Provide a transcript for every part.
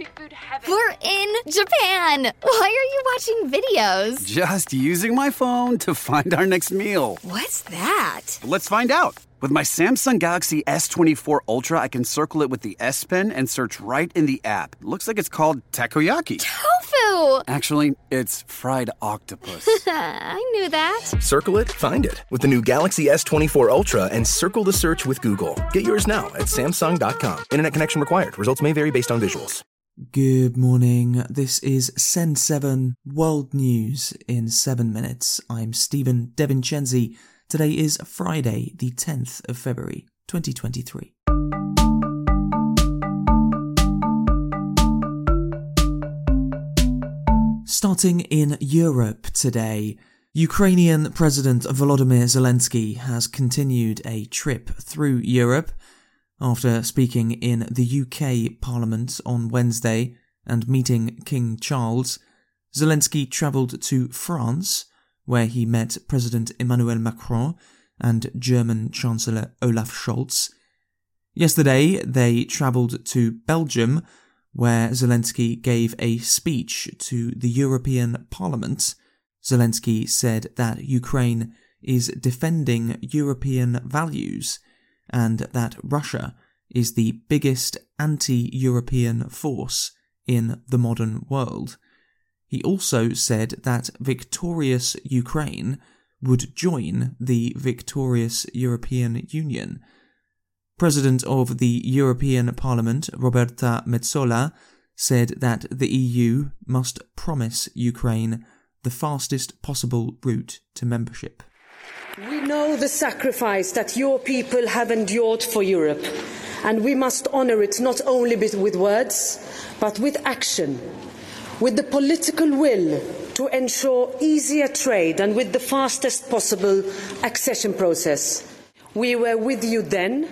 Street food heaven. We're in Japan! Why are you watching videos? Just using my phone to find our next meal. What's that? Let's find out. With my Samsung Galaxy S24 Ultra, I can circle it with the S Pen and search right in the app. Looks like it's called takoyaki. Tofu! Actually, it's fried octopus. I knew that. Circle it, find it with the new Galaxy S24 Ultra and circle the search with Google. Get yours now at Samsung.com. Internet connection required. Results may vary based on visuals. Good morning. This is Send 7 World News in 7 minutes. I'm Stephen DeVincenzi. Today is Friday, the 10th of February, 2023. Starting in Europe today, Ukrainian President Volodymyr Zelensky has continued a trip through Europe after speaking in the UK Parliament on Wednesday and meeting King Charles. Zelensky travelled to France, where he met President Emmanuel Macron and German Chancellor Olaf Scholz. Yesterday, they travelled to Belgium, where Zelensky gave a speech to the European Parliament. Zelensky said that Ukraine is defending European values and that Russia is the biggest anti European force in the modern world. He also said that victorious Ukraine would join the victorious European Union. President of the European Parliament, Roberta Metsola, said that the EU must promise Ukraine the fastest possible route to membership. We know the sacrifice that your people have endured for Europe, and we must honour it not only with words, but with action, with the political will to ensure easier trade and with the fastest possible accession process. We were with you then,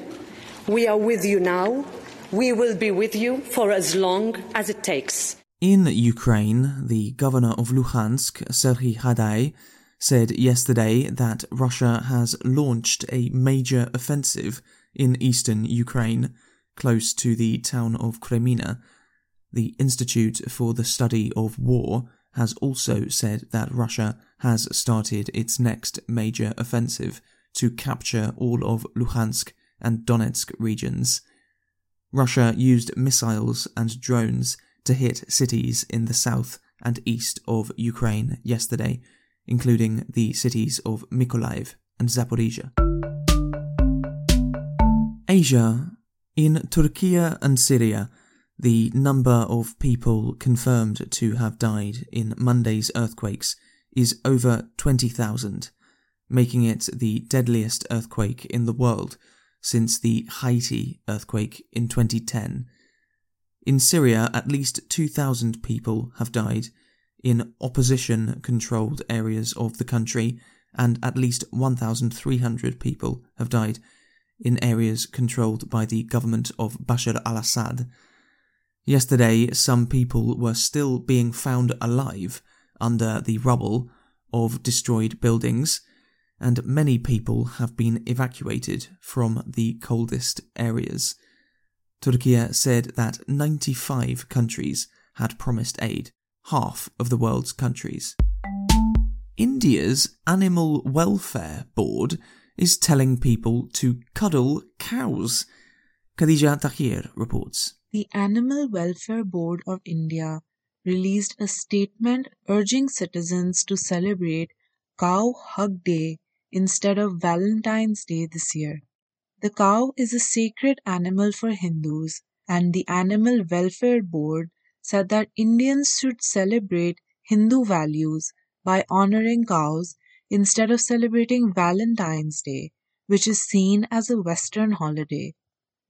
we are with you now, we will be with you for as long as it takes. In Ukraine, the governor of Luhansk, Serhiy Haidai, said yesterday that Russia has launched a major offensive in eastern Ukraine, close to the town of Kreminna. The Institute for the Study of War has also said that Russia has started its next major offensive to capture all of Luhansk and Donetsk regions. Russia used missiles and drones to hit cities in the south and east of Ukraine yesterday, including the cities of Mykolaiv and Zaporizhia. Asia. In Turkey and Syria, the number of people confirmed to have died in Monday's earthquakes is over 20,000, making it the deadliest earthquake in the world since the Haiti earthquake in 2010 in Syria, at least 2,000 people have died in opposition controlled areas of the country, and at least 1,300 people have died in areas controlled by the government of Bashar al Assad. Yesterday, some people were still being found alive under the rubble of destroyed buildings, and many people have been evacuated from the coldest areas. Turkey said that 95 countries had promised aid, half of the world's countries. India's Animal Welfare Board is telling people to cuddle cows. Khadija Tahir reports. The Animal Welfare Board of India released a statement urging citizens to celebrate Cow Hug Day instead of Valentine's Day this year. The cow is a sacred animal for Hindus, and the Animal Welfare Board said that Indians should celebrate Hindu values by honoring cows instead of celebrating Valentine's Day, which is seen as a Western holiday.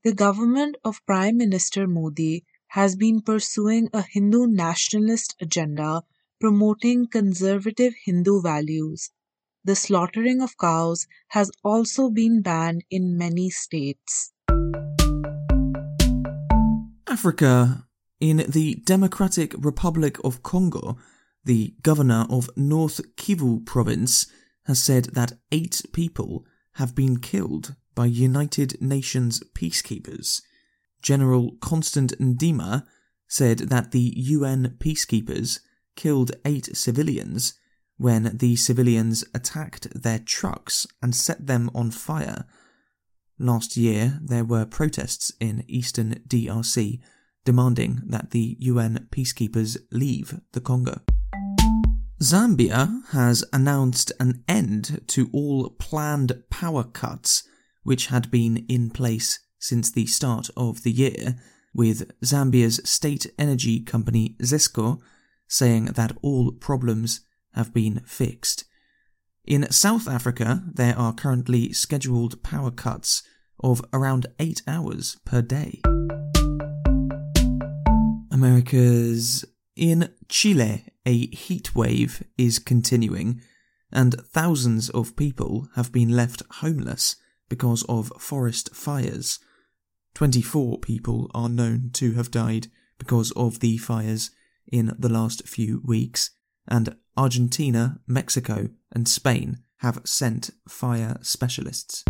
The government of Prime Minister Modi has been pursuing a Hindu nationalist agenda promoting conservative Hindu values. The slaughtering of cows has also been banned in many states. Africa. In the Democratic Republic of Congo, the governor of North Kivu province has said that eight people have been killed by United Nations peacekeepers. General Constant Ndima said that the UN peacekeepers killed eight civilians when the civilians attacked their trucks and set them on fire. Last year, there were protests in eastern DRC demanding that the UN peacekeepers leave the Congo. Zambia has announced an end to all planned power cuts which had been in place since the start of the year, with Zambia's state energy company Zesco saying that all problems have been fixed. In South Africa, there are currently scheduled power cuts of around 8 hours per day. America's in Chile, a heat wave is continuing, and thousands of people have been left homeless because of forest fires. 24 people are known to have died because of the fires in the last few weeks, and Argentina, Mexico, and Spain have sent fire specialists.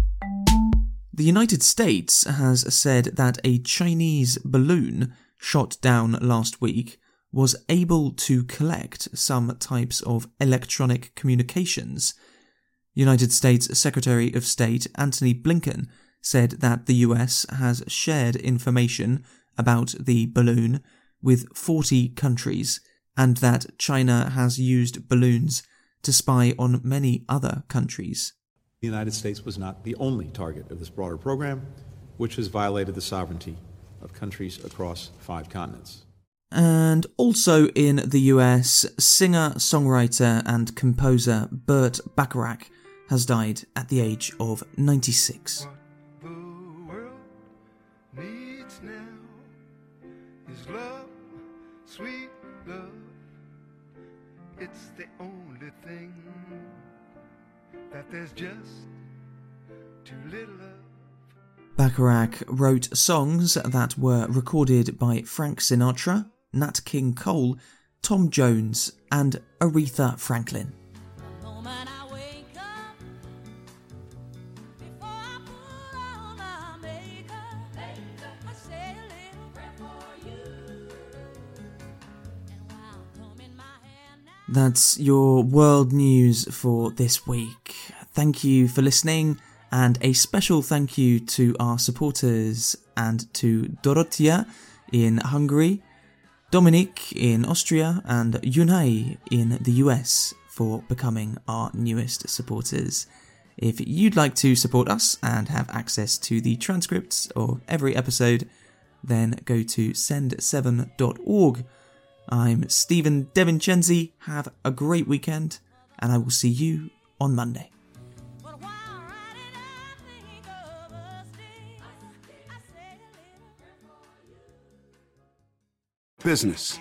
The United States has said that a Chinese balloon shot down last week was able to collect some types of electronic communications. United States Secretary of State Antony Blinken said that the US has shared information about the balloon with 40 countries and that China has used balloons to spy on many other countries. The United States was not the only target of this broader program, which has violated the sovereignty of countries across five continents. And also in the US, singer, songwriter, and composer Burt Bacharach has died at the age of 96. It's the only thing that there's just too little of. Bacharach wrote songs that were recorded by Frank Sinatra, Nat King Cole, Tom Jones, and Aretha Franklin. That's your world news for this week. Thank you for listening, and a special thank you to our supporters and to Dorotia in Hungary, Dominic in Austria, and Yunai in the US for becoming our newest supporters. If you'd like to support us and have access to the transcripts of every episode, then go to send7.org I'm Stephen DeVincenzi. Have a great weekend, and I will see you on Monday. Business.